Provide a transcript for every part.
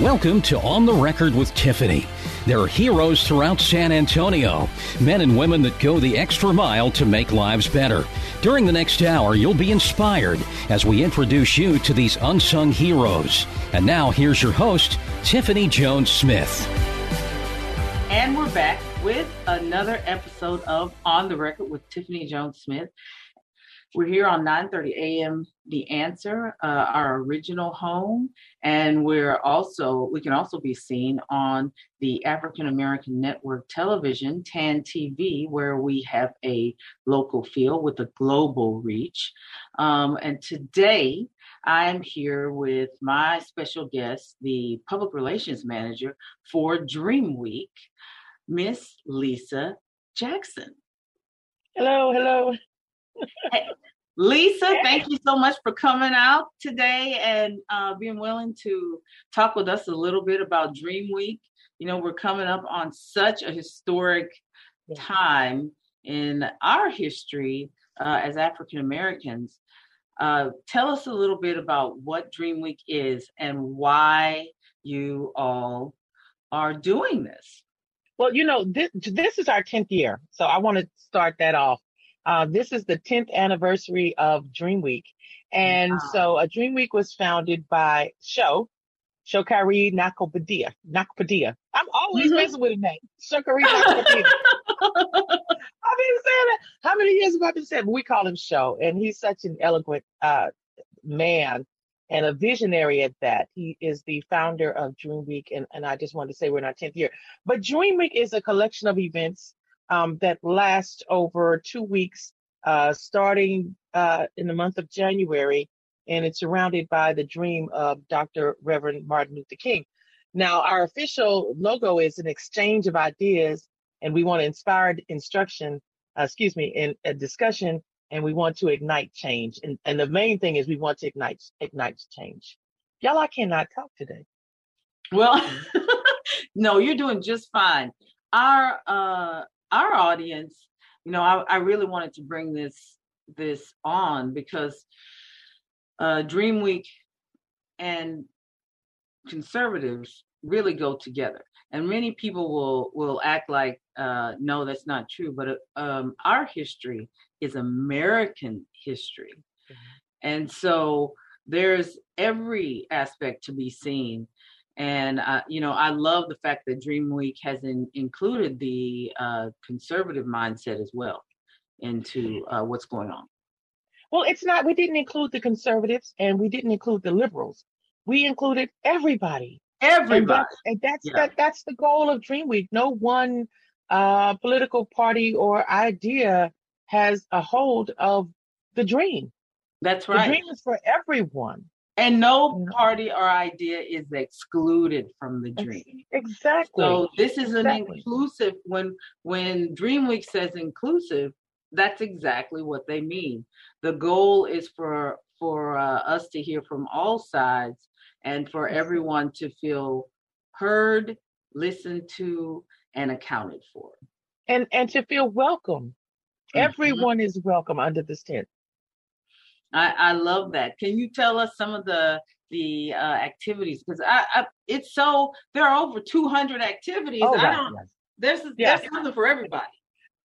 Welcome to On the Record with Tiffany. There are heroes throughout San Antonio, men and women that go the extra mile to make lives better. During the next hour, you'll be inspired as we introduce you to these unsung heroes. And now, here's your host, Tiffany Jones Smith. And we're back with another episode of On the Record with Tiffany Jones Smith. We're here on 9:30 a.m. The Answer, uh, our original home, and we're also we can also be seen on the African American Network Television, TAN TV, where we have a local feel with a global reach. Um, and today, I am here with my special guest, the public relations manager for Dream Week, Miss Lisa Jackson. Hello, hello. Lisa, thank you so much for coming out today and uh, being willing to talk with us a little bit about Dream Week. You know, we're coming up on such a historic time in our history uh, as African Americans. Uh, tell us a little bit about what Dream Week is and why you all are doing this. Well, you know, this, this is our 10th year. So I want to start that off. Uh, this is the 10th anniversary of Dream Week. And wow. so a Dream Week was founded by Show, Shokare Nakopadia. Nakopadia. I'm always mm-hmm. messing with a name. Shokare Nakopadia. I've been saying it. How many years have I been saying? We call him Show, and he's such an eloquent uh, man and a visionary at that. He is the founder of Dream Week, and, and I just wanted to say we're in our 10th year. But Dream Week is a collection of events um, that last over two weeks, uh, starting uh, in the month of January, and it's surrounded by the dream of Dr. Reverend Martin Luther King. Now, our official logo is an exchange of ideas, and we want to inspire instruction, uh, excuse me, in a discussion, and we want to ignite change. And, and the main thing is we want to ignite ignite change. Y'all, I cannot talk today. Well, no, you're doing just fine. Our uh, our audience, you know, I, I really wanted to bring this this on because uh, Dream Week and conservatives really go together. And many people will will act like uh, no, that's not true. But uh, um, our history is American history, mm-hmm. and so there's every aspect to be seen and uh, you know, I love the fact that Dream Week has in, included the uh, conservative mindset as well into uh, what's going on. Well, it's not. We didn't include the conservatives, and we didn't include the liberals. We included everybody. Everybody, and that's, and that's yeah. that. That's the goal of Dream Week. No one uh, political party or idea has a hold of the dream. That's right. The dream is for everyone. And no party or idea is excluded from the dream. Exactly. So this is an inclusive when when Dream Week says inclusive, that's exactly what they mean. The goal is for for uh, us to hear from all sides and for everyone to feel heard, listened to, and accounted for. And and to feel welcome. Mm-hmm. Everyone is welcome under this tent. I, I love that. Can you tell us some of the the uh, activities? Because I, I, it's so there are over 200 activities. Oh, I don't. Yes. There's yes. there's something for everybody.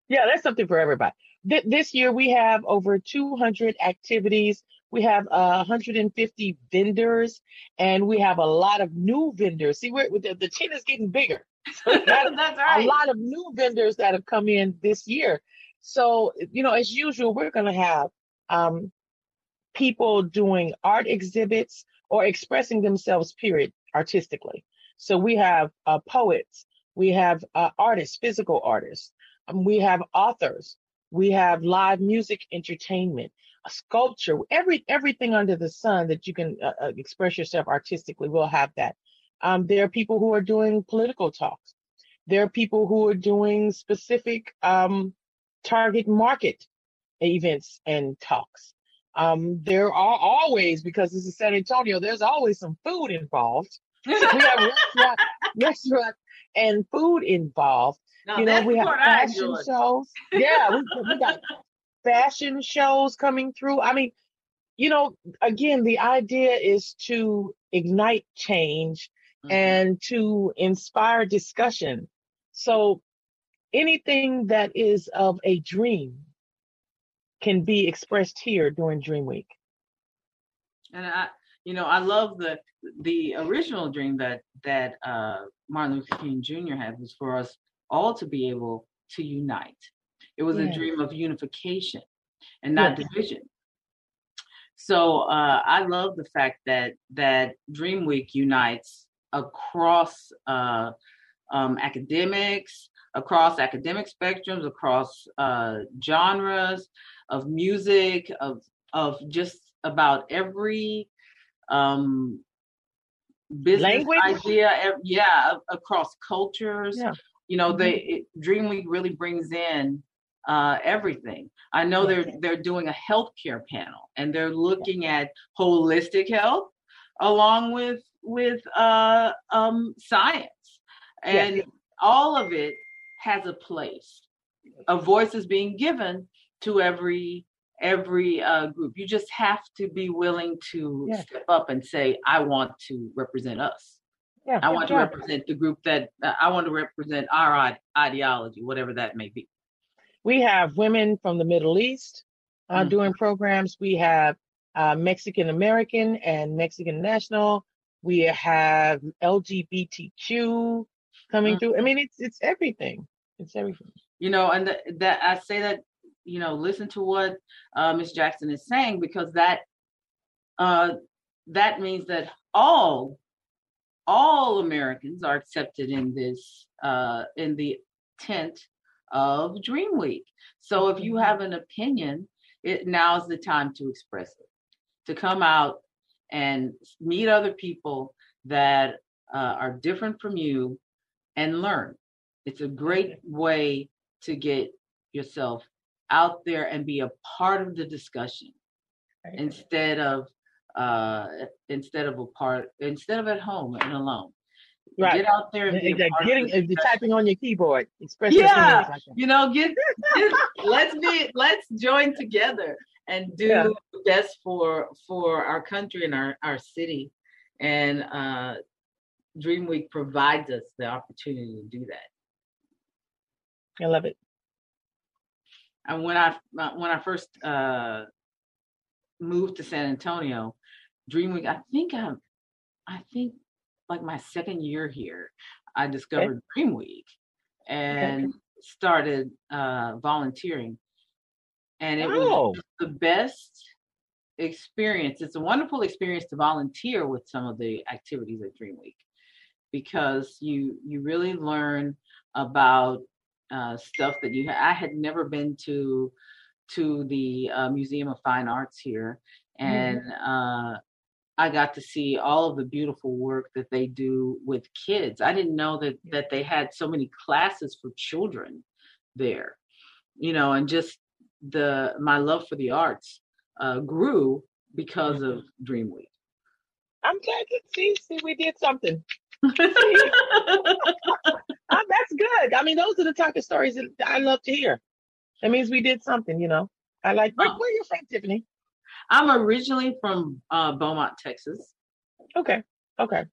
Yeah, there's something for everybody. Th- this year we have over 200 activities. We have uh, 150 vendors, and we have a lot of new vendors. See, we're, the, the tent is getting bigger. So That's right. A lot of new vendors that have come in this year. So, you know, as usual, we're going to have um, people doing art exhibits or expressing themselves, period, artistically. So we have uh, poets, we have uh, artists, physical artists, um, we have authors, we have live music entertainment, sculpture, every everything under the sun that you can uh, uh, express yourself artistically, we'll have that. Um, there are people who are doing political talks. There are people who are doing specific um, target market events and talks. Um, there are always, because this is San Antonio, there's always some food involved. we have restaurant, restaurant and food involved. Now, you know, we have fashion shows. Yeah, we, we got fashion shows coming through. I mean, you know, again, the idea is to ignite change Mhm. and to inspire discussion. So anything that is of a dream can be expressed here during Dream Week. And I, you know, I love the the original dream that that uh, Martin Luther King Jr. had was for us all to be able to unite. It was a dream of unification and not division. So uh, I love the fact that that Dream Week unites across uh, um, academics, across academic spectrums, across uh, genres of music, of of just about every um, business Language? idea. ev- Yeah, across cultures. Yeah. You know, they Mhm. it, Dream Week really brings in uh, everything. I know they're they're doing a healthcare panel and they're looking at holistic health along with with uh, um, science, and Yes. all of it has a place. A voice is being given to every every uh, group. You just have to be willing to Yeah. step up and say, "I want to represent us. Yeah, I want to represent the group that uh, I want to represent our ide- ideology, whatever that may be." We have women from the Middle East uh, Mhm. doing programs. We have uh, Mexican American and Mexican National. We have LGBTQ coming Mhm. through. I mean, it's it's everything. It's everything. you know and th- that i say that you know listen to what uh miss jackson is saying because that uh that means that all all americans are accepted in this uh in the tent of dream week so if you have an opinion it now is the time to express it to come out and meet other people that uh, are different from you and learn it's a great way to get yourself out there and be a part of the discussion instead of uh instead of a part instead of at home and alone Right. get out there and be a Like part of getting the typing on your keyboard, express Yeah. like you know get, get let's be let's join together and do Yeah. the best for for our country and our our city and uh dream week provides us the opportunity to do that. I love it. and when I when I first uh, moved to San Antonio, Dream Week, I think I'm I think like my second year here, I discovered Dream Week and started uh, volunteering, and it was Oh, the best experience. It's a wonderful experience to volunteer with some of the activities at Dream Week because you you really learn about uh, stuff that you. I had never been to to the uh, Museum of Fine Arts here, and uh, I got to see all of the beautiful work that they do with kids. I didn't know that that they had so many classes for children there, you know, and just the my love for the arts uh, grew because of Dream Week. I'm glad to see. See, we did something. Oh, that's good. I mean, those are the type of stories that I love to hear. That means we did something, you know. I like. Where, Oh. where you from, Tiffany? I'm originally from uh, Beaumont, Texas. Okay. Okay.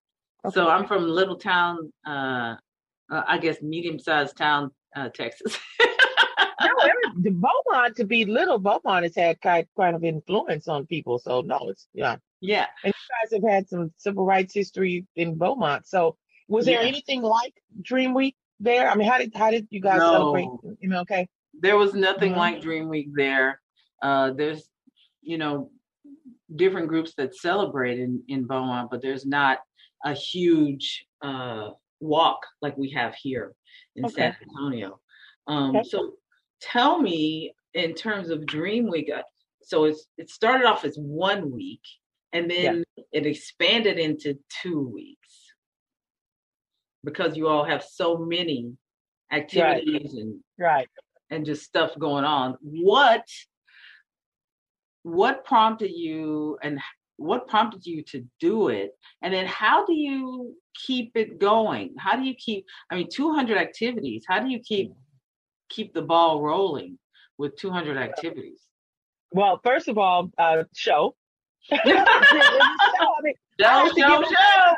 okay. So I'm from little town, uh, uh, I guess medium sized town, uh, Texas. no, every, Beaumont to be little Beaumont has had kind kind of influence on people. So no, it's yeah. Yeah. And you guys have had some civil rights history in Beaumont. So was there Yeah. anything like Dream Week there? I mean, how did how did you guys No. celebrate MLK? There was nothing Mhm. like Dream Week there. Uh, there's, you know, different groups that celebrate in, in Beaumont, but there's not a huge uh, walk like we have here in San Antonio. Um, Okay. So tell me, in terms of Dream Week, uh, so it's it started off as one week and then yeah. it expanded into two weeks. Because you all have so many activities right. and right. and just stuff going on. What what prompted you and what prompted you to do it? And then how do you keep it going? How do you keep i mean 200 activities. How do you keep keep the ball rolling with 200 activities? Well first of all uh show show, I mean, show, show, show.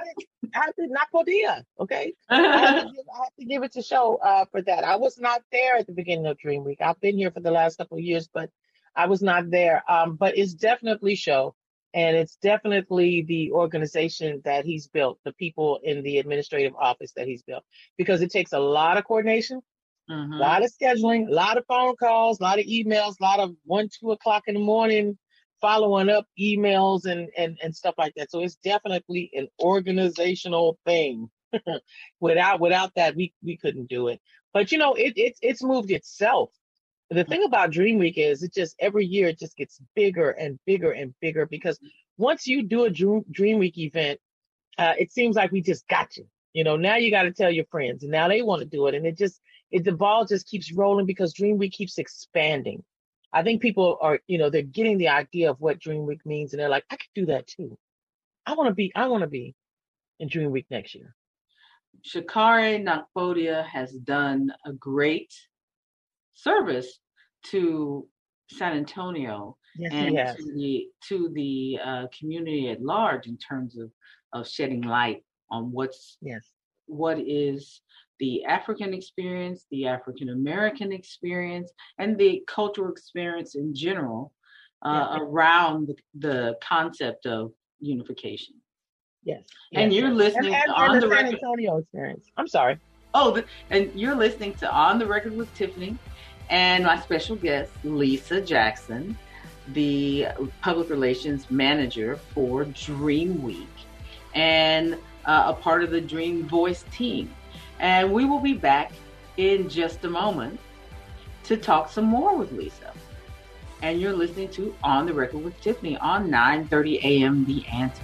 I have to not Podia, okay? I have, give, I have, to give, it to show uh, for that. I was not there at the beginning of Dream Week. I've been here for the last couple of years, but I was not there. Um, but it's definitely show, and it's definitely the organization that he's built, the people in the administrative office that he's built, because it takes a lot of coordination, mm-hmm. a lot of scheduling, a lot of phone calls, a lot of emails, a lot of one, two o'clock in the morning following up emails and, and, and stuff like that. So it's definitely an organizational thing. without without that, we, we couldn't do it. But you know, it, it it's moved itself. The thing about Dream Week is it just every year it just gets bigger and bigger and bigger because once you do a Dream, Dream Week event, uh, it seems like we just got you. You know, now you got to tell your friends, and now they want to do it, and it just it the ball just keeps rolling because Dream Week keeps expanding. I think people are, you know, they're getting the idea of what Dream Week means, and they're like, I could do that too. I want to be, I want to be in Dream Week next year. Shokare Nakpodia has done a great service to San Antonio yes, and to the to the uh, community at large in terms of of shedding light on what's yes what is the African experience, the African American experience, and the cultural experience in general uh, yeah. around the, the, concept of unification. Yes. And you're listening and, and, on and the, the San Antonio experience. I'm sorry. Oh, the, and you're listening to On the Record with Tiffany and my special guest, Lisa Jackson, the public relations manager for Dream Week and uh, a part of the Dream Voice team. And we will be back in just a moment to talk some more with Lisa. And you're listening to On the Record with Tiffany on 9:30 a.m. The Answer.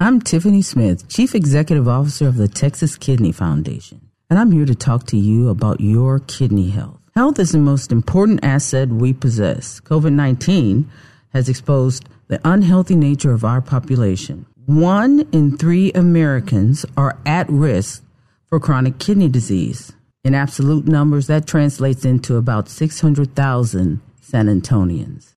I'm Tiffany Smith, Chief Executive Officer of the Texas Kidney Foundation, and I'm here to talk to you about your kidney health. Health is the most important asset we possess. COVID 19 has exposed the unhealthy nature of our population. One in three Americans are at risk for chronic kidney disease. In absolute numbers, that translates into about 600,000 San Antonians.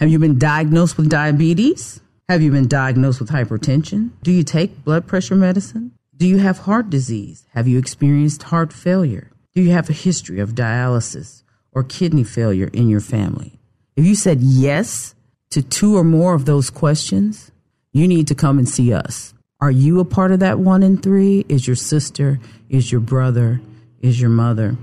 Have you been diagnosed with diabetes? Have you been diagnosed with hypertension? Do you take blood pressure medicine? Do you have heart disease? Have you experienced heart failure? Do you have a history of dialysis or kidney failure in your family? If you said yes to two or more of those questions, you need to come and see us. Are you a part of that one in three? Is your sister? Is your brother? Is your mother?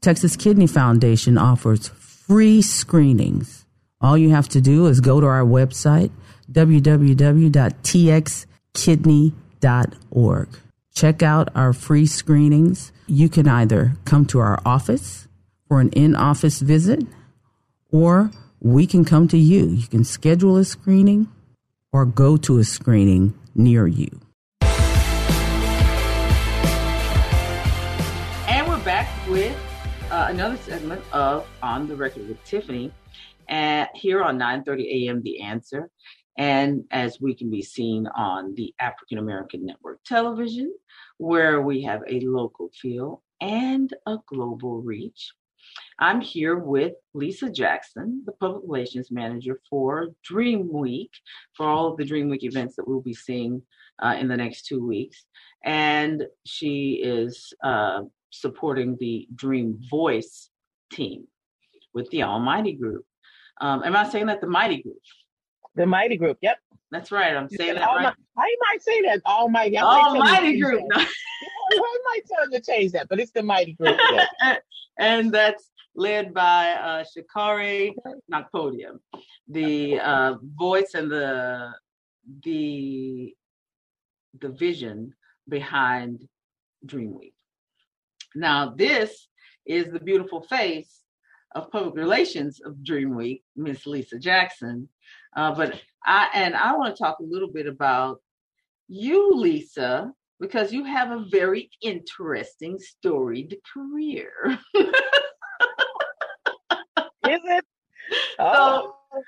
Texas Kidney Foundation offers free screenings. All you have to do is go to our website, www.txkidney.org. Check out our free screenings. You can either come to our office for an in office visit or we can come to you. You can schedule a screening or go to a screening near you. And we're back with uh, another segment of On the Record with Tiffany and here on 9:30 a.m. The Answer. And as we can be seen on the African American Network television, where we have a local feel and a global reach. I'm here with Lisa Jackson, the public relations manager for Dream Week, for all of the Dream Week events that we'll be seeing uh, in the next two weeks. And she is uh, supporting the Dream Voice team with the Almighty Group. Um, am I saying that the Mighty Group? The Mighty Group, yep. That's right. I'm saying that right. I might say that Almighty. I Almighty Group. I might tell them to change that, but it's the Mighty Group. and that's led by uh, Shokare Nakpodium, the uh, voice and the the the vision behind Dream Week. Now, this is the beautiful face of public relations of Dream Week, Miss Lisa Jackson. Uh, but I and I want to talk a little bit about you, Lisa, because you have a very interesting storied career. Is it? Oh. So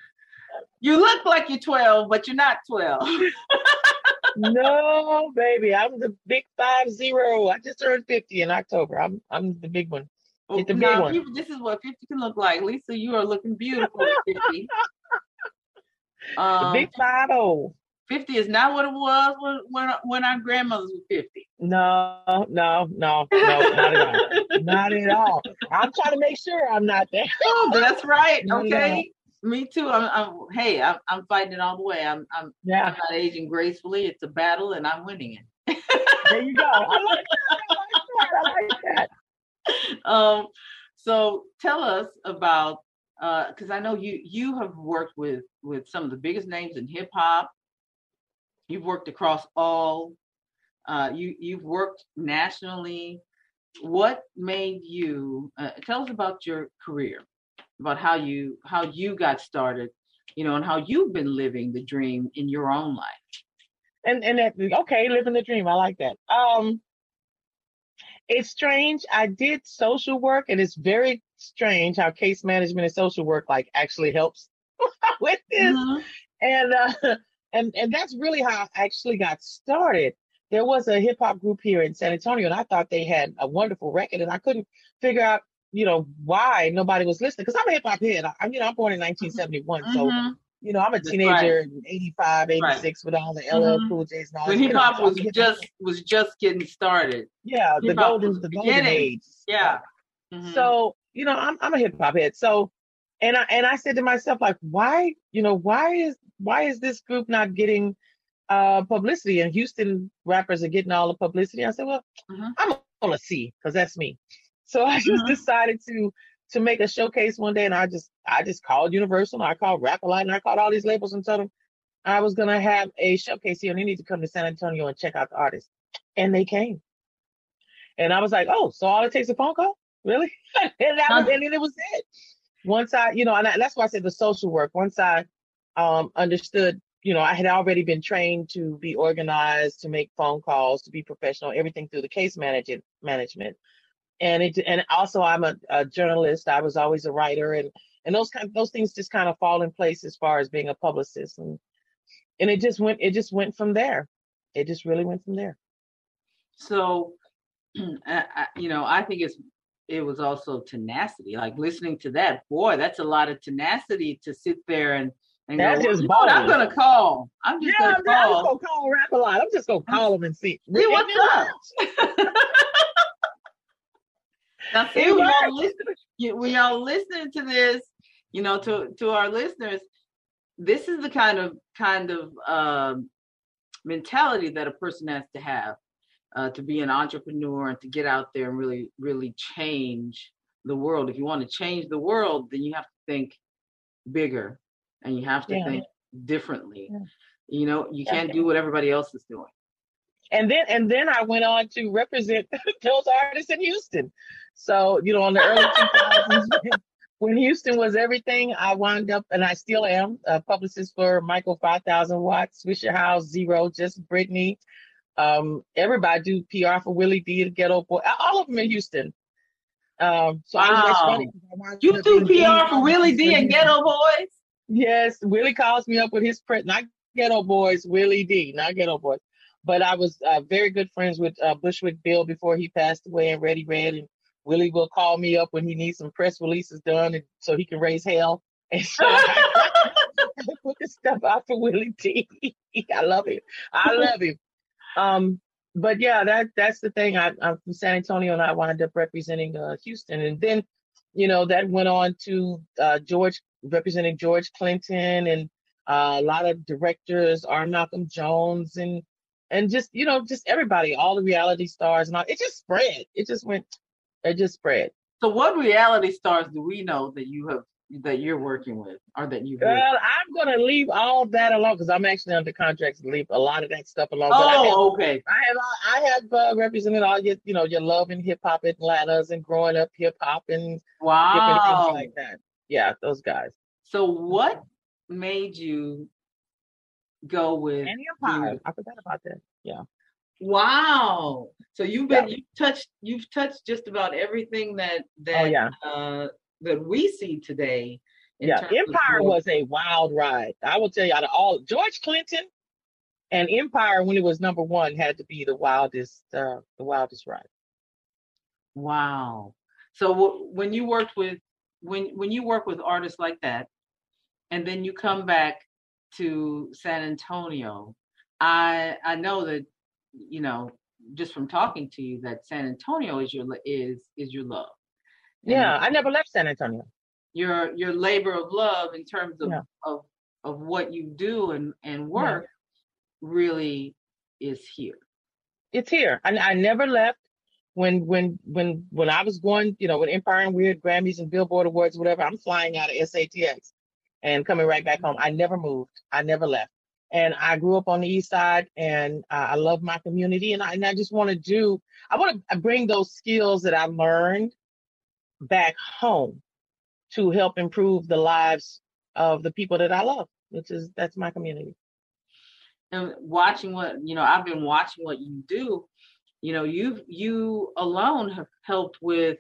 you look like you're 12, but you're not 12. no, baby, I'm the big five zero. I just turned 50 in October. I'm I'm the big one. Get the now, big one. This is what 50 can look like. Lisa, you are looking beautiful at 50. Um, the big five oh. 50 is not what it was when when, when our grandmothers were 50. No, no, no, no, not at all. not at all. I'm trying to make sure I'm not there. oh, that's right. Okay. Me too. I'm, I'm hey, I'm, I'm fighting it all the way. I'm I'm, yeah. I'm not aging gracefully. It's a battle and I'm winning it. there you go. I like that. I like that. I like that. Um so tell us about because uh, I know you you have worked with with some of the biggest names in hip hop. You've worked across all. Uh, you you've worked nationally. What made you uh, tell us about your career, about how you how you got started, you know, and how you've been living the dream in your own life. And and that, okay, living the dream. I like that. Um, it's strange. I did social work, and it's very strange how case management and social work like actually helps with this. Mm-hmm. And uh, and and that's really how I actually got started. There was a hip hop group here in San Antonio, and I thought they had a wonderful record, and I couldn't figure out, you know, why nobody was listening. Because I'm a hip hop head. I, you know, I'm born in 1971, mm-hmm. so you know, I'm a teenager right. in 85, 86 right. with all the LL mm-hmm. Cool J's and all When hip hop was just was just getting started. Yeah, the golden the golden age. Yeah. Mm-hmm. So, you know, I'm I'm a hip hop head. So and I and I said to myself, like, why, you know, why is why is this group not getting uh publicity? And Houston rappers are getting all the publicity. I said, well, mm-hmm. I'm gonna see, because that's me. So I just mm-hmm. decided to to make a showcase one day, and I just I just called Universal, I called Rap-A-Lot, and I called all these labels and told them I was gonna have a showcase here, and they need to come to San Antonio and check out the artists, and they came. And I was like, oh, so all it takes a phone call, really? and that was, and then it was it. Once I, you know, and I, that's why I said the social work. Once I um, understood, you know, I had already been trained to be organized, to make phone calls, to be professional, everything through the case management management and it and also I'm a, a, journalist. I was always a writer, and and those kind those things just kind of fall in place as far as being a publicist, and and it just went it just went from there. It just really went from there. So, you know, I think it's it was also tenacity. Like listening to that, boy, that's a lot of tenacity to sit there and and That's go, just I'm gonna call. I'm just yeah, gonna call. I'm just gonna call Rap-A-Lot. I'm just gonna call them and see. See what's up. Now, see, when y'all, listen, when y'all listening to this, you know, to to our listeners, this is the kind of kind of um, mentality that a person has to have uh, to be an entrepreneur and to get out there and really, really change the world. If you want to change the world, then you have to think bigger and you have to yeah. think differently. Yeah. You know, you can't do what everybody else is doing. And then and then I went on to represent those artists in Houston. So, you know, in the early 2000s, when Houston was everything, I wound up, and I still am, a publicist for Michael 5000 Watts, Swishahouse, House, Z-Ro, Just Brittany. Um, everybody do PR for Willie D, the Geto Boy, all of them in Houston. Um, so wow. you do PR for Willie D and Geto Boys? Yes, Willie calls me up with his print, not Geto Boys, Willie D, not Geto Boys. But I was uh, very good friends with uh, Bushwick Bill before he passed away, and Ready Red, and Willie will call me up when he needs some press releases done and so he can raise hell. And so I, put this stuff out for Willie D. I love him. I love him. Um, but yeah, that that's the thing. I, am from San Antonio and I wound up representing uh, Houston. And then, you know, that went on to uh, George representing George Clinton and uh, a lot of directors, R. Malcolm Jones and and just you know just everybody, all the reality stars and all. It just spread. It just went it just spread. So, what reality stars do we know that you have that you're working with or that you Well, I'm gonna leave all that alone because I'm actually under contract to leave a lot of that stuff alone. oh But I have, okay I have, I have uh, represented all your, you know, your love and hip hop Atlantas and growing up hip hop and wow things like that. Yeah, those guys. so what made you go with Empire. the- I forgot about that. Yeah. wow so you've been Yeah. you've touched you've touched just about everything that that Oh yeah. uh that we see today Yeah. Empire was a wild ride. I will tell you out of all George Clinton and Empire when it was number one had to be the wildest uh the wildest ride. Wow. So w- when you worked with when when you work with artists like that, and then you come back to San Antonio, I I know that you know just from talking to you that San Antonio is your is is your love. And Yeah, I never left San Antonio. Your your labor of love in terms of Yeah. of of what you do and and work really is here. It's here. I, I never left. When when when when I was going, you know, with Empire and Weird Grammys and Billboard Awards, whatever, I'm flying out of SATX and coming right back home. I never moved. I never left. And I grew up on the East Side, and uh, I love my community, and I and I just want to do. I want to bring those skills that I learned back home to help improve the lives of the people that I love, which is that's my community. and watching what you know i've been watching what you do you know you you alone have helped with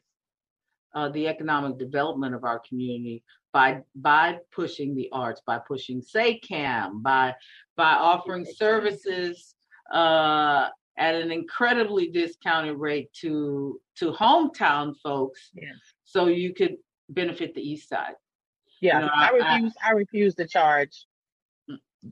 uh, the economic development of our community by by pushing the arts by pushing SACAM by by offering services uh, at an incredibly discounted rate to to hometown folks Yes. so you could benefit the east side Yeah, know, I, I- I- refuse. I, refuse to charge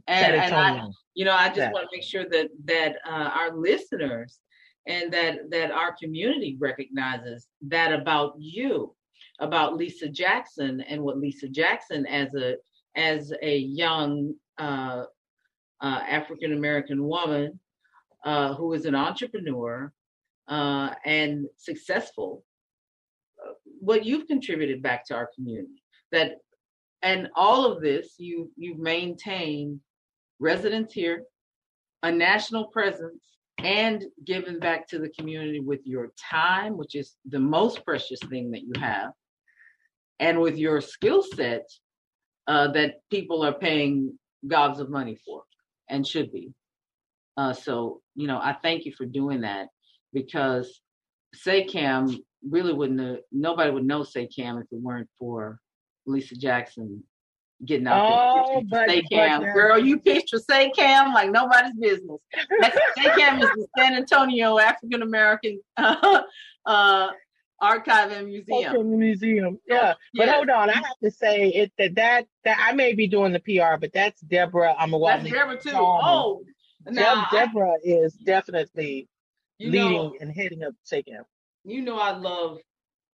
and, and I, you know i just Yeah. want to make sure that that uh, our listeners and that that our community recognizes that about you about lisa jackson and what lisa jackson as a as a young uh, uh, african american woman uh, who is an entrepreneur uh, and successful uh, what you've contributed back to our community. That and all of this you you've maintained residence here a national presence and giving back to the community with your time which is the most precious thing that you have and with your skill set uh, that people are paying gobs of money for and should be. Uh, so you know i thank you for doing that because SACAM really wouldn't have, nobody would know SACAM if it weren't for Lisa Jackson getting out Oh, there. but- SACAM. but- Girl, you picture SACAM like nobody's business. That's, SACAM is the San Antonio African American uh, uh, Archive and Museum. Cultural Museum. Yeah. But hold on, I have to say it that that, that I may be doing the PR, but that's Deborah I'm That's Omowale. Deborah too. Oh, now I- Deborah is definitely leading know, and heading up SACAM. you know I love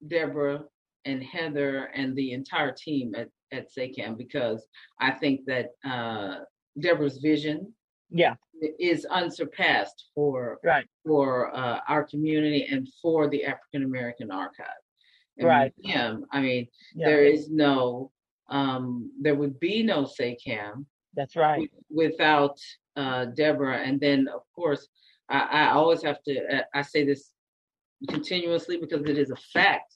Deborah and Heather and the entire team at, at SACAM because I think that uh, Deborah's vision Yeah, is unsurpassed for right. for uh, our community and for the African American Archive. And Right. Museum, I mean, Yeah, there is no, um, there would be no SACAM that's right. wi- without uh, Deborah. And then, of course, I, I always have to, uh, I say this continuously because it is a fact.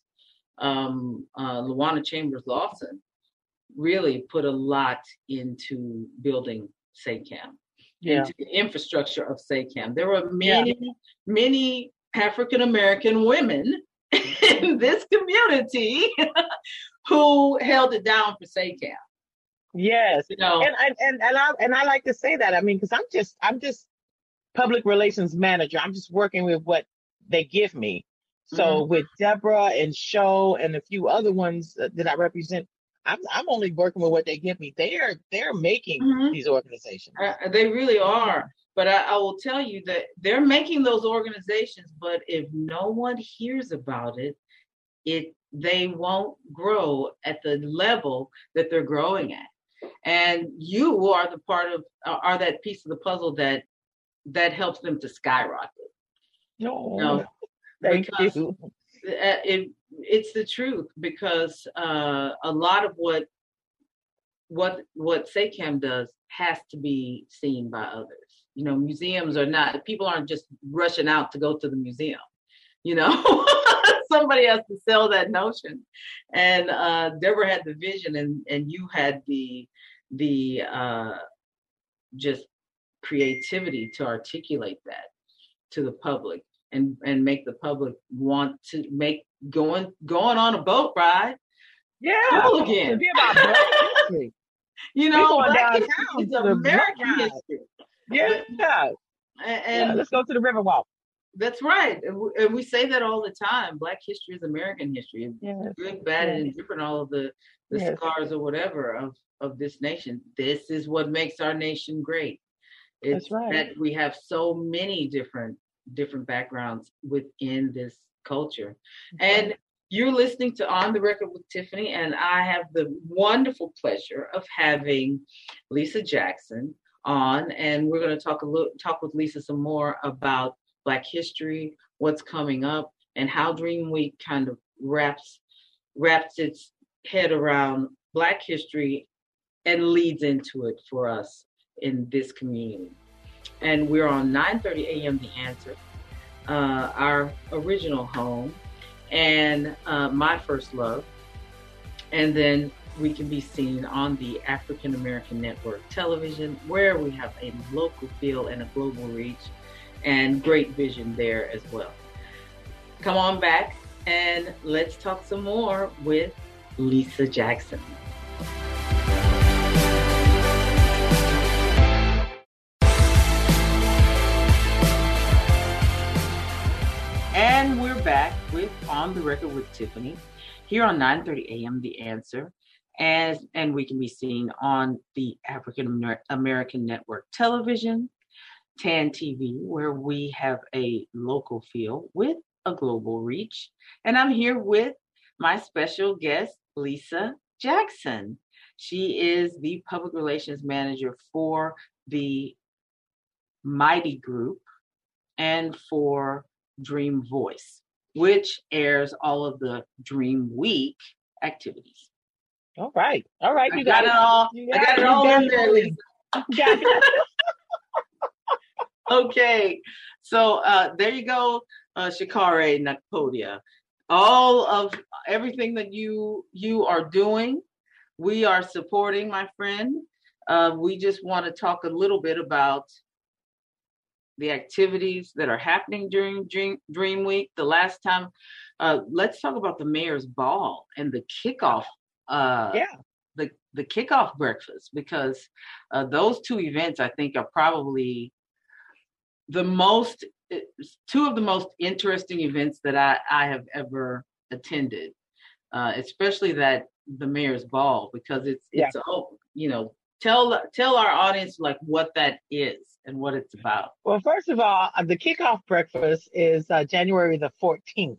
Um, uh, Luana Chambers Lawson really put a lot into building SACAM, Yeah. into the infrastructure of SACAM. There were many, many African American women in this community who held it down for SACAM. Yes. You know, And and and, and I and I like to say that. I mean, because I'm just I'm just public relations manager. I'm just working with what they give me. So Mm-hmm. with Deborah and Show and a few other ones that I represent, I'm I'm only working with what they give me. They're they're making Mhm. these organizations. Uh, they really are. But I, I will tell you that they're making those organizations, but if no one hears about it, it they won't grow at the level that they're growing at. And you are the part of are that piece of the puzzle that that helps them to skyrocket. No, No, thank because- you. Uh, it, it's the truth because uh, a lot of what what what SACAM does has to be seen by others. You know, museums are not people aren't just rushing out to go to the museum. You know, somebody has to sell that notion. And uh, Deborah had the vision, and and you had the the uh, just creativity to articulate that to the public and and make the public want to make going going on a boat ride yeah cool again. you know, black history is American history. Yeah. And, and yeah, let's go to the Riverwalk. That's right. And we, and we, say that all the time. Black history is American history. Yes. Good, bad, yes. and indifferent, all of the, the yes. scars or whatever of, of this nation. This is what makes our nation great. It's That's right. that we have so many different different backgrounds within this culture. And you're listening to On the Record with Tiffany, and I have the wonderful pleasure of having Lisa Jackson on, and we're going to talk a little talk with Lisa some more about Black history, what's coming up, and how Dream Week kind of wraps wraps its head around Black history and leads into it for us in this community. And we're on 9:30 a.m. The Answer, uh, our original home, and uh, my first love. And then we can be seen on the African American Network television, where we have a local feel and a global reach and great vision there as well. Come on back and let's talk some more with Lisa Jackson. Back with On the Record with Tiffany here on 9:30 a.m. The Answer, as and we can be seen on the African American Network Television, TAN TV, where we have a local feel with a global reach. And I'm here with my special guest, Lisa Jackson. She is the public relations manager for the Mighty Group and for Dream Voice, which airs all of the Dream Week activities. All right. All right. You got, got, it all. I got it all in there, Lisa. okay. So uh, there you go, uh, Shokare Nakpodia. All of everything that you you are doing, we are supporting, my friend. Uh, we just want to talk a little bit about the activities that are happening during Dream, Dream Week. The last time, uh, let's talk about the mayor's ball and the kickoff. Uh, yeah. The the kickoff breakfast because uh, those two events I think are probably the most two of the most interesting events that I, I have ever attended, uh, especially that the mayor's ball because it's it's yeah. oh, you know tell tell our audience like what that is and what it's about. Well, first of all, uh, the kickoff breakfast is uh, January the 14th.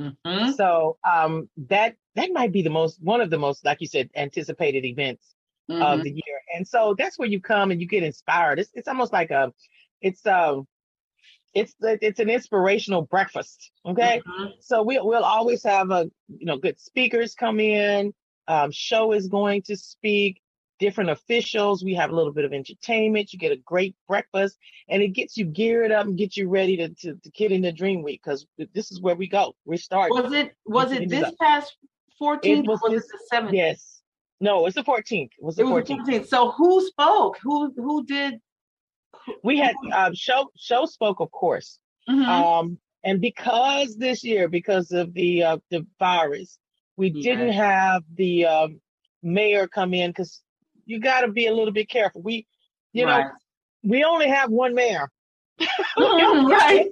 Mm-hmm. So um, that that might be the most one of the most, like you said, anticipated events mm-hmm. of the year. And so that's where you come and you get inspired. It's it's almost like a it's um it's it's an inspirational breakfast. Okay, mm-hmm. so we we'll always have a you know good speakers come in. Um, show is going to speak different officials. We have a little bit of entertainment. You get a great breakfast, and it gets you geared up and get you ready to, to, to get into Dream Week because this is where we go. We start. Was it was it this past 14th? It was, was this, it the 17th? Yes. No, it's the 14th. It was the, it was 14th. the 14th. So who spoke? Who who did? We had um, show show spoke, of course. Mm-hmm. Um, and because this year, because of the uh, the virus, we yeah. didn't have the um, mayor come in because you got to be a little bit careful. We, you right. know, we only have one mayor. mm, right.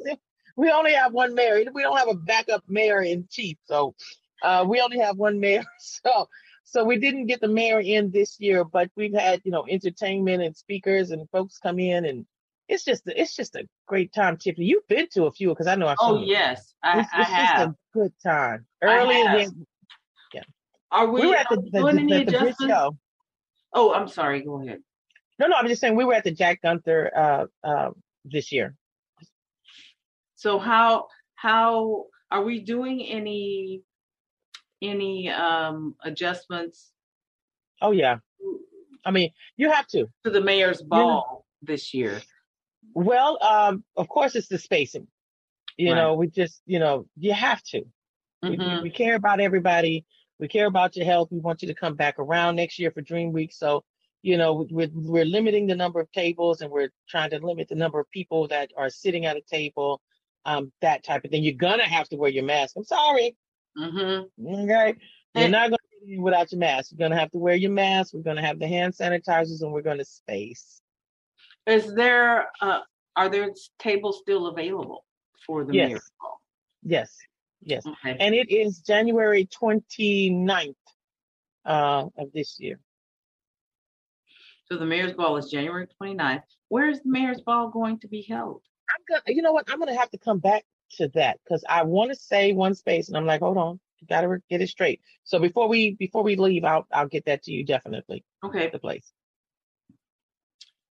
We only have one mayor. We don't have a backup mayor in chief. So uh, we only have one mayor. So so we didn't get the mayor in this year, but we've had you know entertainment and speakers and folks come in and it's just it's just a great time, Tiffany. You've been to a few because I know I've. Oh yes, I, it's, I it's have. Just a good time. Early and yeah. Are we, we were at the, the, the, the, the show. Oh, I'm sorry. Go ahead. No, no, I'm just saying we were at the Jack Guenther uh, uh, this year. So how how are we doing any any um adjustments Oh yeah. I mean, you have to. to the mayor's ball this year? Well, um, of course, it's the spacing. You Right. know, we just, you know, you have to. We, we, we care about everybody. We care about your health. We want you to come back around next year for Dream Week. So, you know, we're we're limiting the number of tables and we're trying to limit the number of people that are sitting at a table. Um, that type of thing. You're gonna have to wear your mask. I'm sorry. Mhm. Okay. You're not gonna get in without your mask. You're gonna have to wear your mask. We're gonna have the hand sanitizers and we're gonna space. Is there uh are there tables still available for the Yes. ball? Yes. Yes. Okay. and it is January 29th uh, of this year. So the mayor's ball is January 29th. Where is the mayor's ball going to be held? I'm gonna, you know what? I'm gonna have to come back to that because I want to say one space, and I'm like, hold on, you gotta get it straight. So before we before we leave, I'll I'll get that to you definitely. Okay. The place.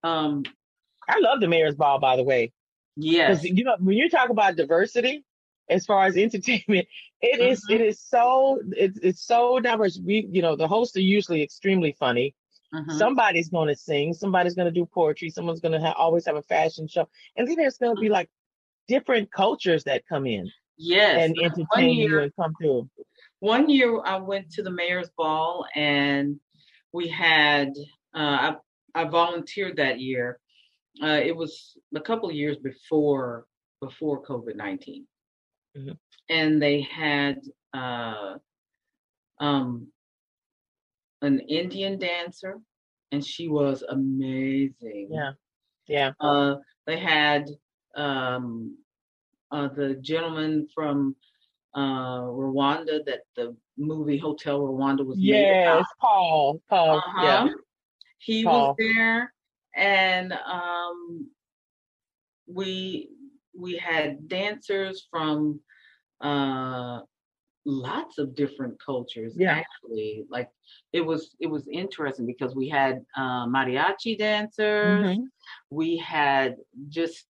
Um I love the mayor's ball, by the way, yes. you know when you talk about diversity as far as entertainment, it is it is so it's it's so diverse. We you know the hosts are usually extremely funny. Mhm. somebody's going to sing somebody's going to do poetry someone's going to ha- always have a fashion show and then there's going to be like different cultures that come in Yes. and entertain you and come through one year I went to the mayor's ball and we had uh, I, I volunteered that year. Uh, it was a couple of years before before COVID 19 Mhm. and they had uh, um, an Indian dancer, and she was amazing. yeah yeah Uh, they had um, uh, the gentleman from uh, Rwanda that the movie Hotel Rwanda was made yes paul paul yeah Uh-huh. He Paul. was there, and um, we we had dancers from uh, lots of different cultures. Yeah. Actually, like it was it was interesting because we had uh, mariachi dancers. Mhm. We had just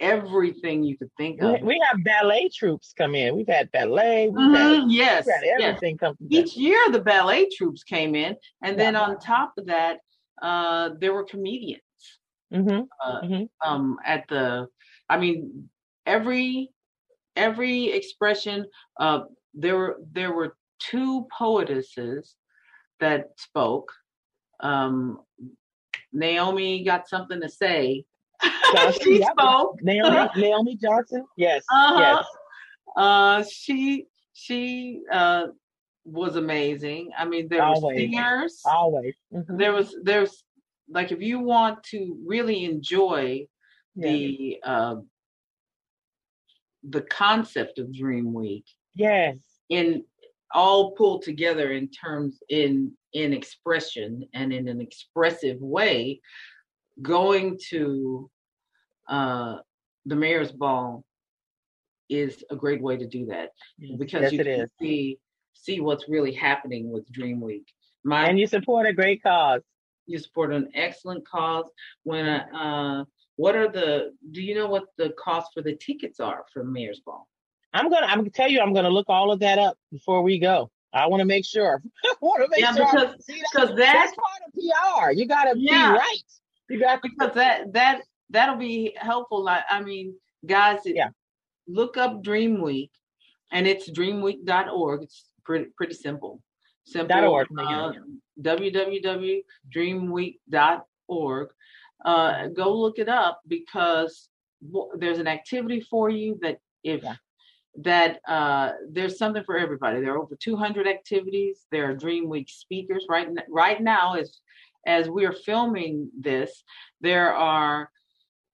everything you could think of. we, we have ballet troops come in we've had ballet we've had, Mhm, Yes, we've had yes. come Each year the ballet troops came in, and then on top of that, uh, there were comedians hmm uh, hmm um, at the. I mean, every every expression. Uh, there were there were two poetesses that spoke. Um, Naomi got something to say. She yep. spoke. naomi naomi johnson yes Uh-huh. yes Uh, she she uh, was amazing. I mean, there were singers. always Mhm. There was there's like if you want to really enjoy Yeah. the uh, the concept of Dream Week yes in all pulled together in terms in in expression and in an expressive way, going to uh, the mayor's ball is a great way to do that because yes you it can is see see what's really happening with Dream Week. My and you support a great cause you support an excellent cause. When uh, what are the? Do you know what the cost for the tickets are for Mayor's Ball? I'm gonna. I'm gonna tell you. I'm gonna look all of that up before we go. I want to make sure. I want to make Yeah, sure. I- because- see, that's, that- that's part of PR. You gotta Yeah. be right. You got to. Because that that that'll be helpful. Like I mean, guys, Yeah. look up Dream Week, and it's dreamweek.org. It's pretty pretty simple. Simple. Org, Uh, yeah. www.dreamweek.org. Uh, go look it up because w- there's an activity for you that if Yeah. that uh, there's something for everybody. There are over 200 activities. There are Dream Week speakers right n- right now as as we are filming this. There are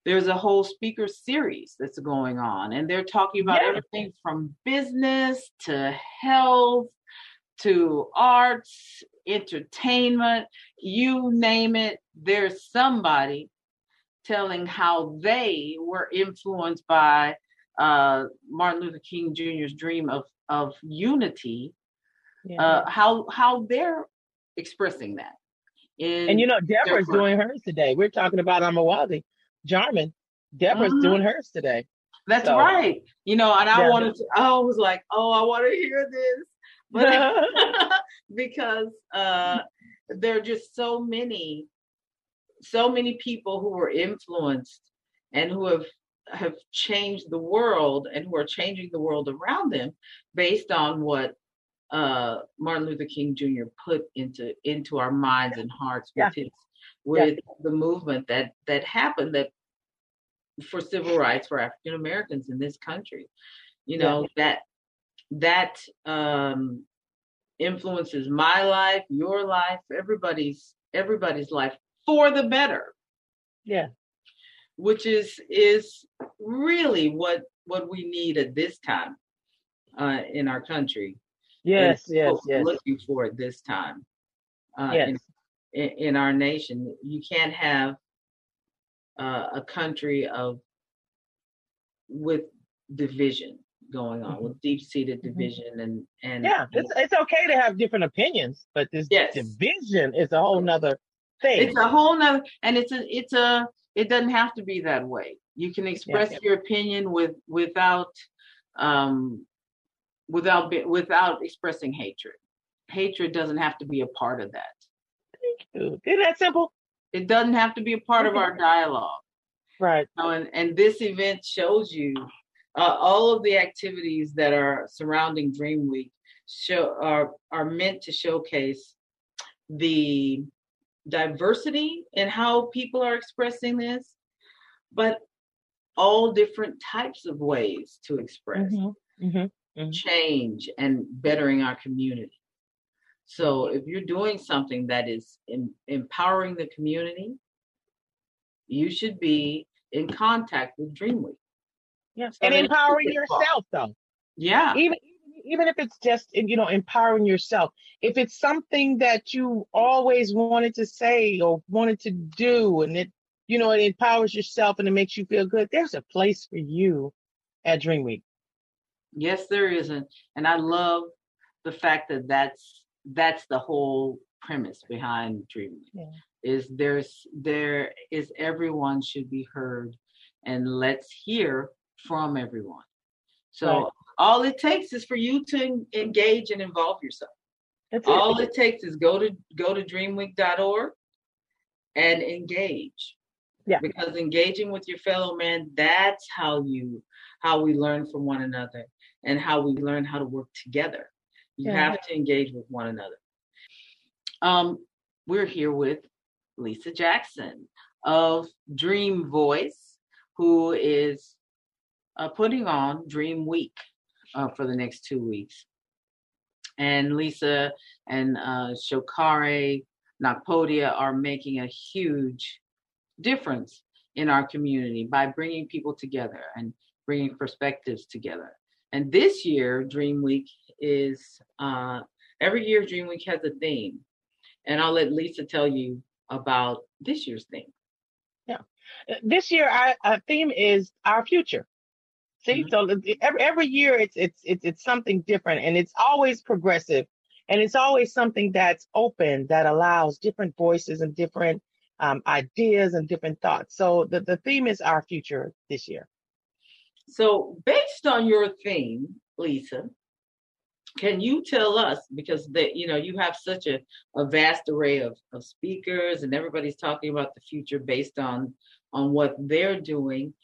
there's a whole speaker series that's going on, and they're talking about Yeah. everything from business to health to arts, entertainment, you name it. There's somebody telling how they were influenced by uh, Martin Luther King Jr.'s dream of of unity, Yeah. uh, how how they're expressing that. And you know, Deborah's doing hers today. We're talking about Omowale Jarman. Deborah's Mhm. doing hers today. That's so, right. You know, and I wanted to, I was like, oh, I want to hear this. But because uh, there are just so many, so many people who were influenced and who have have changed the world and who are changing the world around them based on what uh, Martin Luther King Jr. put into into our minds and hearts with yeah. his with yeah. the movement that that happened that for civil rights for African Americans in this country. You know, yeah. that that um influences my life, your life, everybody's everybody's life for the better. Yeah. Which is is really what what we need at this time uh in our country. Yes, yes, yes. Looking for it this time. Uh, yes. In, in our nation, you can't have uh, a country of with division going on mm-hmm. with deep-seated mm-hmm. division and and yeah it's, it's okay to have different opinions but this yes. division is a whole nother thing it's a whole nother and it's a it's a it doesn't have to be that way you can express yeah, yeah. your opinion with without um without without expressing hatred hatred doesn't have to be a part of that thank you isn't that simple it doesn't have to be a part of our dialogue. Right. You know, and, and this event shows you uh, all of the activities that are surrounding Dream Week show are are meant to showcase the diversity in how people are expressing this, but all different types of ways to express mm-hmm. Mm-hmm. Mm-hmm. change and bettering our community. So if you're doing something that is in, empowering the community, you should be in contact with Dream Week. Yes, so and empowering yourself though. Yeah. Even even if it's just you know empowering yourself. If it's something that you always wanted to say or wanted to do, and it you know it empowers yourself and it makes you feel good, there's a place for you at Dream Week. Yes, there isn't, and I love the fact that that's that's the whole premise behind dreaming yeah. is there's there is everyone should be heard and let's hear from everyone so right. all it takes is for you to engage and involve yourself that's all it. it takes is go to go to dreamweek.org and engage yeah because engaging with your fellow man that's how you how we learn from one another and how we learn how to work together you yeah. have to engage with one another. Um, we're here with Lisa Jackson of Dream Voice, who is uh, putting on Dream Week uh, for the next two weeks. And Lisa and uh, Shokare Nakpodia are making a huge difference in our community by bringing people together and bringing perspectives together. And this year, Dream Week is uh, every year Dream Week has a theme, and I'll let Lisa tell you about this year's theme. Yeah, this year our, our theme is our future. See, mm-hmm. so every every year it's it's it's it's something different, and it's always progressive, and it's always something that's open that allows different voices and different um, ideas and different thoughts. So the the theme is our future this year. So, based on your theme, Lisa, can you tell us because that you know you have such a, a vast array of, of speakers and everybody's talking about the future based on on what they're doing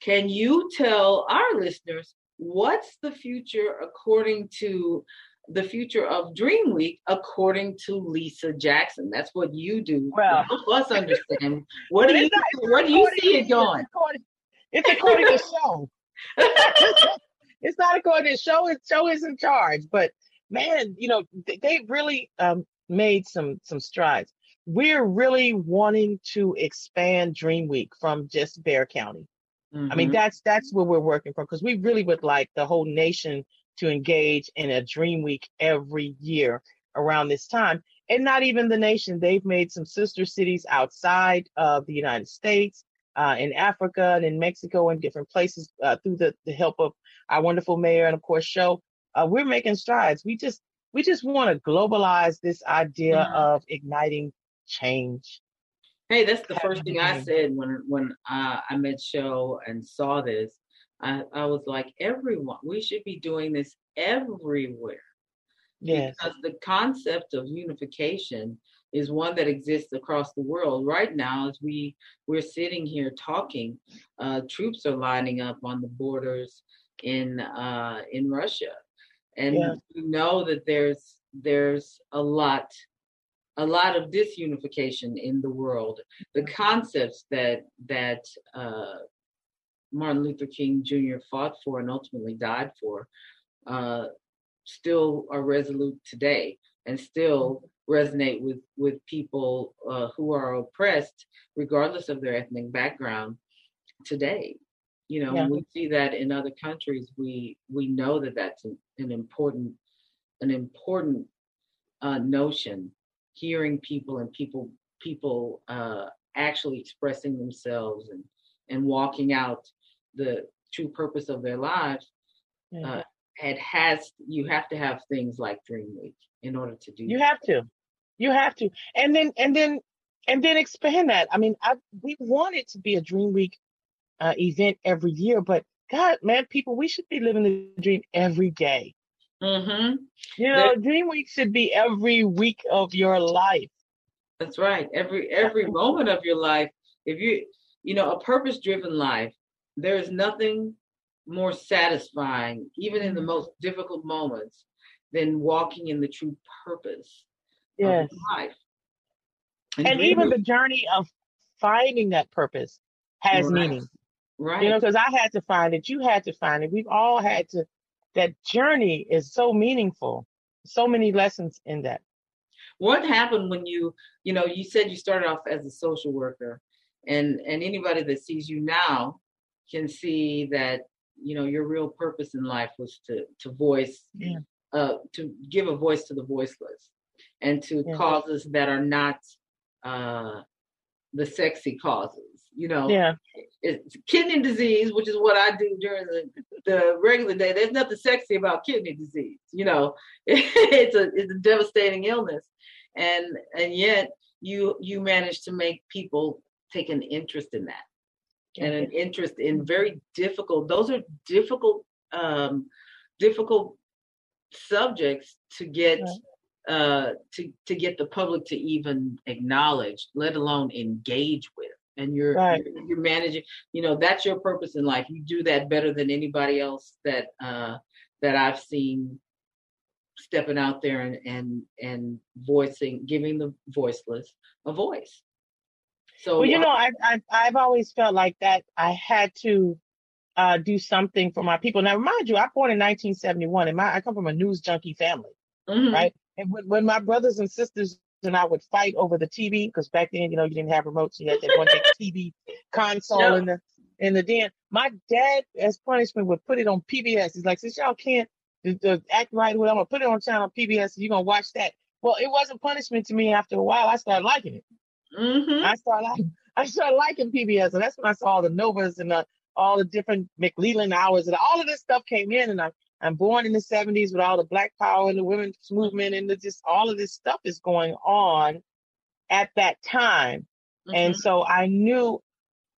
can you tell our listeners what's the future according to the future of dream week according to lisa jackson that's what you do well help us understand what do you what do you see it going it's according to show it's not according to show. Show is in charge, but man, you know they, they really um, made some some strides. We're really wanting to expand Dream Week from just Bexar County. Mm-hmm. I mean, that's that's where we're working from because we really would like the whole nation to engage in a Dream Week every year around this time. And not even the nation. They've made some sister cities outside of the United States uh, in Africa and in Mexico and different places uh, through the, the help of our wonderful mayor and of course show. Uh, we're making strides. We just we just want to globalize this idea mm-hmm. of igniting change. Hey, that's the first thing I said when when uh, I met Show and saw this. I, I was like, everyone, we should be doing this everywhere. Yes. Because the concept of unification is one that exists across the world. Right now, as we we're sitting here talking, uh, troops are lining up on the borders in uh, in Russia, and Yeah. we know that there's there's a lot a lot of disunification in the world. The concepts that that uh, Martin Luther King Jr. fought for and ultimately died for uh, still are resolute today and still resonate with with people uh, who are oppressed, regardless of their ethnic background today. You know, Yeah. we see that in other countries. We we know that that's an, an important an important uh, notion. Hearing people and people people uh, actually expressing themselves and and walking out the true purpose of their lives uh, it has you have to have things like dream week in order to do You that. have to. You have to. And then and then and then expand that. I mean, I we want it to be a Dream Week uh, event every year, but God, man, people, we should be living the dream every day. Hmm You know, Dream Week should be every week of your life. That's right. Every every moment of your life, if you you know a purpose driven life, there is nothing more satisfying, even in the most difficult moments, than walking in the true purpose Yes. of life. And Dream even Week- the journey of finding that purpose has Right. meaning. right. You know, because I had to find it, you had to find it. We've all had to. That journey is so meaningful. So many lessons in that. what happened when you you know you said you started off as a social worker and and anybody that sees you now can see that you know your real purpose in life was to to voice Yeah. uh to give a voice to the voiceless and to Yeah. causes that are not uh the sexy causes you know Yeah. it's kidney disease, which is what I do during the, the regular day. There's nothing sexy about kidney disease. You know, it's a it's a devastating illness, and and yet you you manage to make people take an interest in that and an interest in very difficult. Those are difficult um, difficult subjects to get. Uh, to to get the public to even acknowledge, let alone engage with, and you're Right. you're, you're managing you know that's your purpose in life you do that better than anybody else that uh that i've seen stepping out there and and and voicing giving the voiceless a voice so Well, you know, I've, I've I've always felt like that. I had to uh, do something for my people. Now, remind you, I born in 1971, and my I come from a news junkie family, mhm, right? And when, when my brothers and sisters and I would fight over the TV, because back then, you know, you didn't have remotes, you had that one big TV console Yeah. in the in the den. My dad, as punishment, would put it on PBS. He's like, since y'all can't the, the act right, well, I'm gonna put it on channel PBS. You're gonna watch that. Well, it wasn't punishment to me. After a while, I started liking it. mhm. I started liking, I started liking PBS, and that's when I saw all the Novas and the, all the different MacNeil/Lehrer hours and all of this stuff came in. And I, I'm born in the 70s with all the Black Power and the women's movement, and the, just all of this stuff is going on at that time. And mhm. so I knew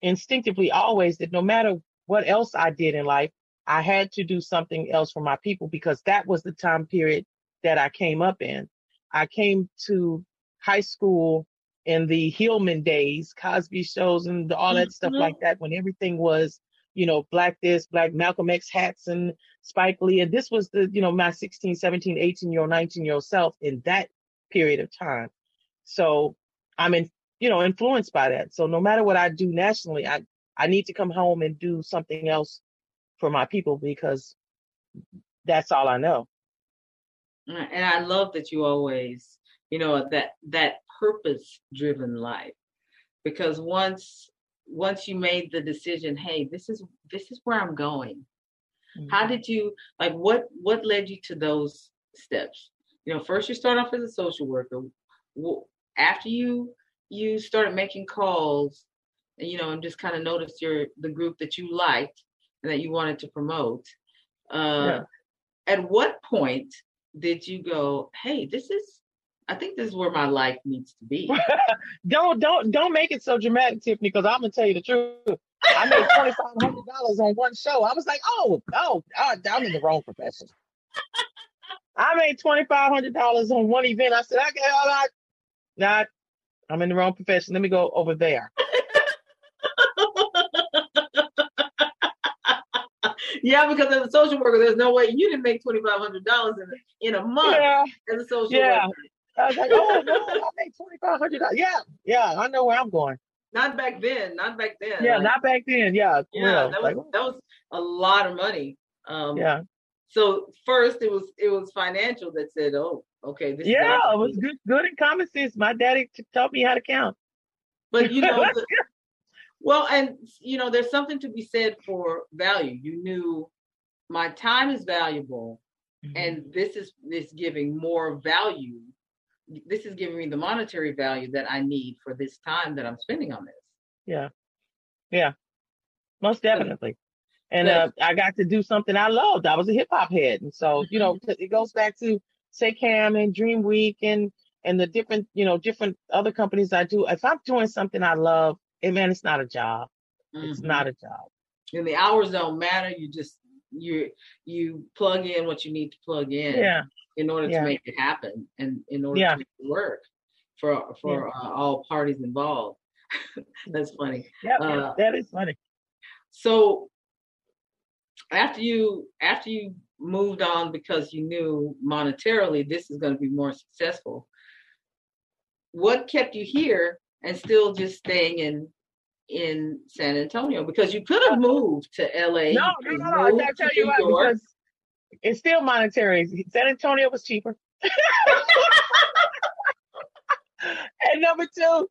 instinctively always that no matter what else I did in life, I had to do something else for my people because that was the time period that I came up in. I came to high school in the Hillman days, Cosby shows and all that stuff Mhm. like that when everything was, you know, black this, black Malcolm X hats and Spike Lee. And this was the, you know, my 16, 17, 18 year old, 19 year old self in that period of time. So I'm in, you know, influenced by that. So no matter what I do nationally, I, I need to come home and do something else for my people because that's all I know. and i love that you always you know that that purpose driven life because once once you made the decision hey this is this is where i'm going. How did you like what what led you to those steps? You know first you start off as a social worker. After you you started making calls you know and just kind of noticed your the group that you liked and that you wanted to promote uh Yeah. at what point did you go hey this is i think this is where my life needs to be don't don't don't make it so dramatic, Tiffany, because I'm gonna tell you the truth. I made twenty five hundred dollars on one show. I was like, oh, oh, oh, I'm in the wrong profession. I made twenty five hundred dollars on one event. I said, okay, all right, not, I'm in the wrong profession. Let me go over there. yeah, because as a social worker, there's no way you didn't make twenty five hundred dollars in in a month Yeah, as a social yeah. worker. I was like, oh no, I made twenty five hundred dollars. Yeah, yeah, I know where I'm going. Not back then. Not back then. Yeah, Like, not back then. Yeah, yeah. That was Like, that was a lot of money. Um, yeah, So first, it was it was financial that said, "Oh, okay, this." yeah. It was good, good in common sense. My daddy t- taught me how to count. But you know, the- well, and you know, there's something to be said for value. You knew my time is valuable, Mm-hmm. and this is this giving more value. This is giving me the monetary value that I need for this time that I'm spending on this. Yeah. Yeah. Most definitely. And uh, I got to do something I loved. I was a hip hop head. And so, you know, Mm-hmm. it goes back to Say Cam and Dream Week and and the different, you know, different other companies I do. If I'm doing something I love, eh, man, it's not a job. It's Mhm. not a job. and the hours don't matter. You just you you plug in what you need to plug in. Yeah. In order Yeah. to make it happen and in order Yeah. to make it work for for uh, all parties involved. That's funny. Yep. Uh, that is funny. So after you after you moved on because you knew monetarily this is going to be more successful, what kept you here and still just staying in in San Antonio? Because you could have moved to LA. No, no, no, no. I tell you what, because it's still monetary. San Antonio was cheaper. and number two,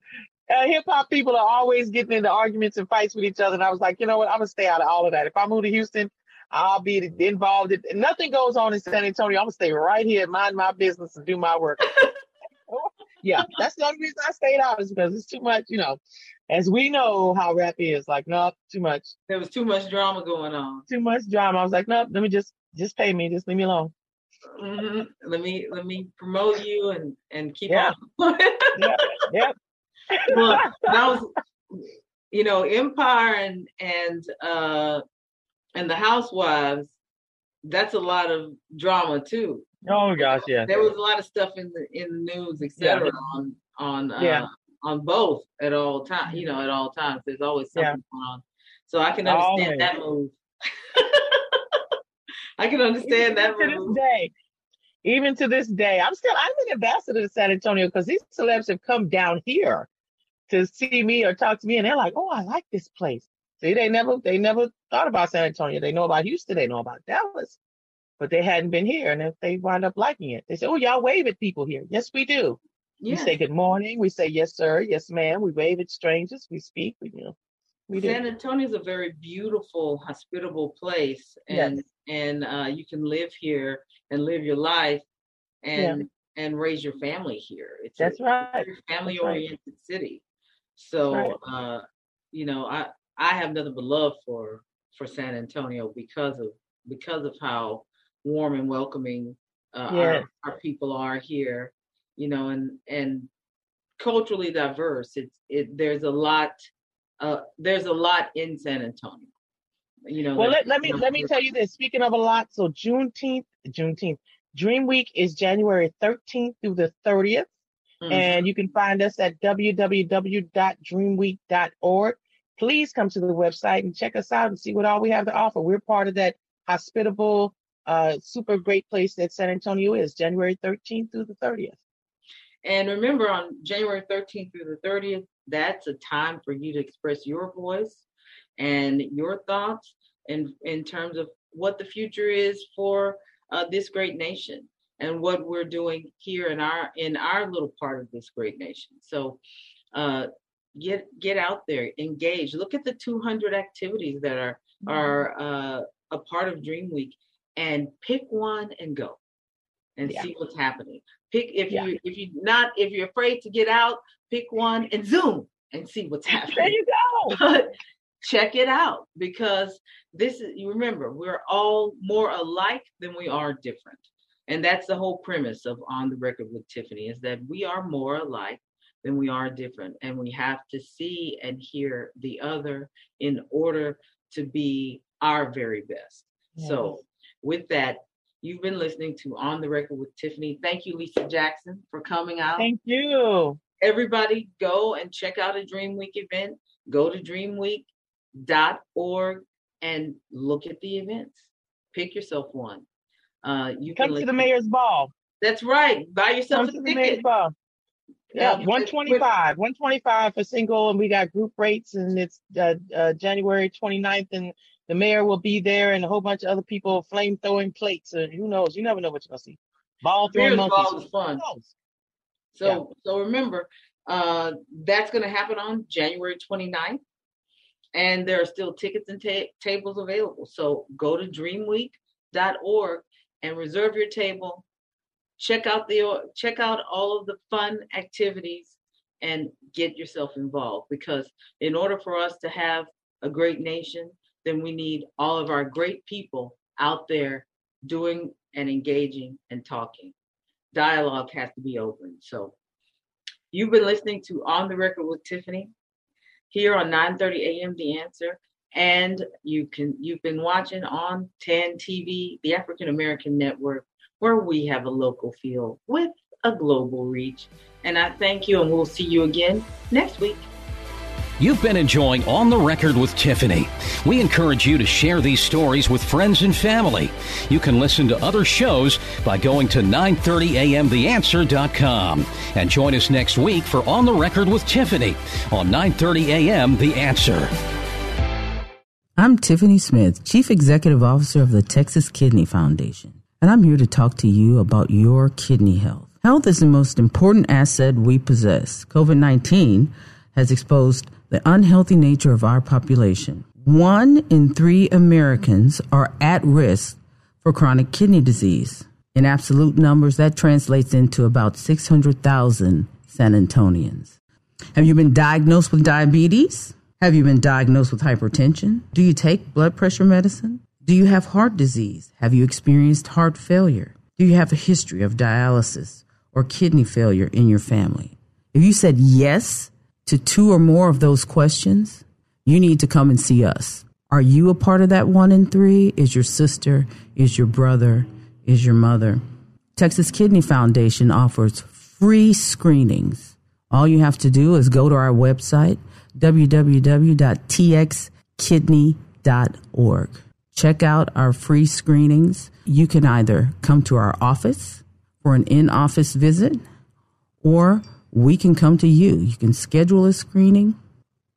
uh, hip hop people are always getting into arguments and fights with each other. And I was like, you know what? I'm gonna stay out of all of that. If I move to Houston, I'll be involved. In, nothing goes on in San Antonio. I'm gonna stay right here, mind my business, and do my work. yeah, that's the only reason I stayed out is because it's too much. You know, as we know how rap is. Like, no, too much, There was too much drama going on. too much drama. I was like, no, let me just just pay me, just leave me alone. Mhm. Let me let me promote you and and keep Yeah. on. Yep. well, that was, you know, Empire and and uh and the Housewives. That's a lot of drama too. Oh gosh, yeah. There was a lot of stuff in the in the news, etc. On on uh, Yeah. on both at all times. You know, at all times. There's always something Yeah. going on. So I can understand Always. that move. I can understand that to this day, even to this day, I'm still I'm an ambassador to San Antonio because these celebs have come down here to see me or talk to me, and they're like, "Oh, I like this place." See, they never they never thought about San Antonio. They know about Houston, they know about Dallas, but they hadn't been here, and if they wind up liking it, they say, "Oh, y'all wave at people here." Yes, we do. We say good morning. We say yes, sir. Yes, ma'am. We wave at strangers. We speak. We you know, we. San Antonio is a very beautiful, hospitable place, and Yes. and uh, you can live here and live your life, and and raise your family here. It's That's a right. family That's right. oriented city. So, Right. uh, you know, I I have nothing but love for for San Antonio because of because of how warm and welcoming uh, Yes. our, our people are here. You know, and and culturally diverse. It's it. There's a lot. Uh, there's a lot in San Antonio. You know. Well, let, let me let me tell you this. Speaking of a lot, so Juneteenth, Juneteenth, Dream Week is January 13th through the 30th, Mhm. and you can find us at www.dreamweek.org. Please come to the website and check us out and see what all we have to offer. We're part of that hospitable, uh, super great place that San Antonio is, January 13th through the 30th. And remember, on January 13th through the 30th, that's a time for you to express your voice and your thoughts in, in terms of what the future is for uh, this great nation and what we're doing here in our in our little part of this great nation. So uh, get get out there, engage. Look at the 200 activities that are are uh, a part of Dream Week, and pick one and go and Yeah. see what's happening. Pick if Yeah. you if you not if you're afraid to get out, pick one and zoom and see what's happening. There you go. But check it out because this is you remember we're all more alike than we are different. And that's the whole premise of On the Record with Tiffany is that we are more alike than we are different. And we have to see and hear the other in order to be our very best. Yes. So, with that, you've been listening to On the Record with Tiffany. Thank you, Lisa Jackson, for coming out. Thank you. Everybody, go and check out a Dream Week event. Go to dreamweek.org and look at the events. Pick yourself one. Uh, you come to the mayor's ball. That's right. Buy yourself come a ticket. The mayor's ball. Yeah, 125, 125 for single, and we got group rates, and it's uh, uh, January 29th, and the mayor will be there, and a whole bunch of other people flame throwing plates, and who knows? You never know what you're gonna see. Ball throwing monkeys. Ball is fun. So, yeah. so remember, uh, that's gonna happen on January 29th, and there are still tickets and ta- tables available. So go to dreamweek.org and reserve your table check out the check out all of the fun activities and get yourself involved because in order for us to have a great nation then we need all of our great people out there doing and engaging and talking dialogue has to be open so you've been listening to on the record with tiffany here on 9:30 a.m. The Answer, and you can you've been watching on 10 TV, the African American Network, where we have a local feel with a global reach. And I thank you, and we'll see you again next week. You've been enjoying On the Record with Tiffany. We encourage you to share these stories with friends and family. You can listen to other shows by going to 930amtheanswer.com and join us next week for On the Record with Tiffany on 930 AM The Answer. I'm Tiffany Smith, Chief Executive Officer of the Texas Kidney Foundation and I'm here to talk to you about your kidney health. Health is the most important asset we possess. COVID 19 has exposed the unhealthy nature of our population. One in three Americans are at risk for chronic kidney disease. In absolute numbers, that translates into about 600,000 San Antonians. Have you been diagnosed with diabetes? Have you been diagnosed with hypertension? Do you take blood pressure medicine? Do you have heart disease? Have you experienced heart failure? Do you have a history of dialysis or kidney failure in your family? If you said yes to two or more of those questions, you need to come and see us. Are you a part of that one in three? Is your sister? Is your brother? Is your mother? Texas Kidney Foundation offers free screenings. All you have to do is go to our website, www.txkidney.org check out our free screenings. You can either come to our office for an in office visit or we can come to you. You can schedule a screening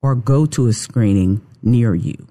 or go to a screening near you.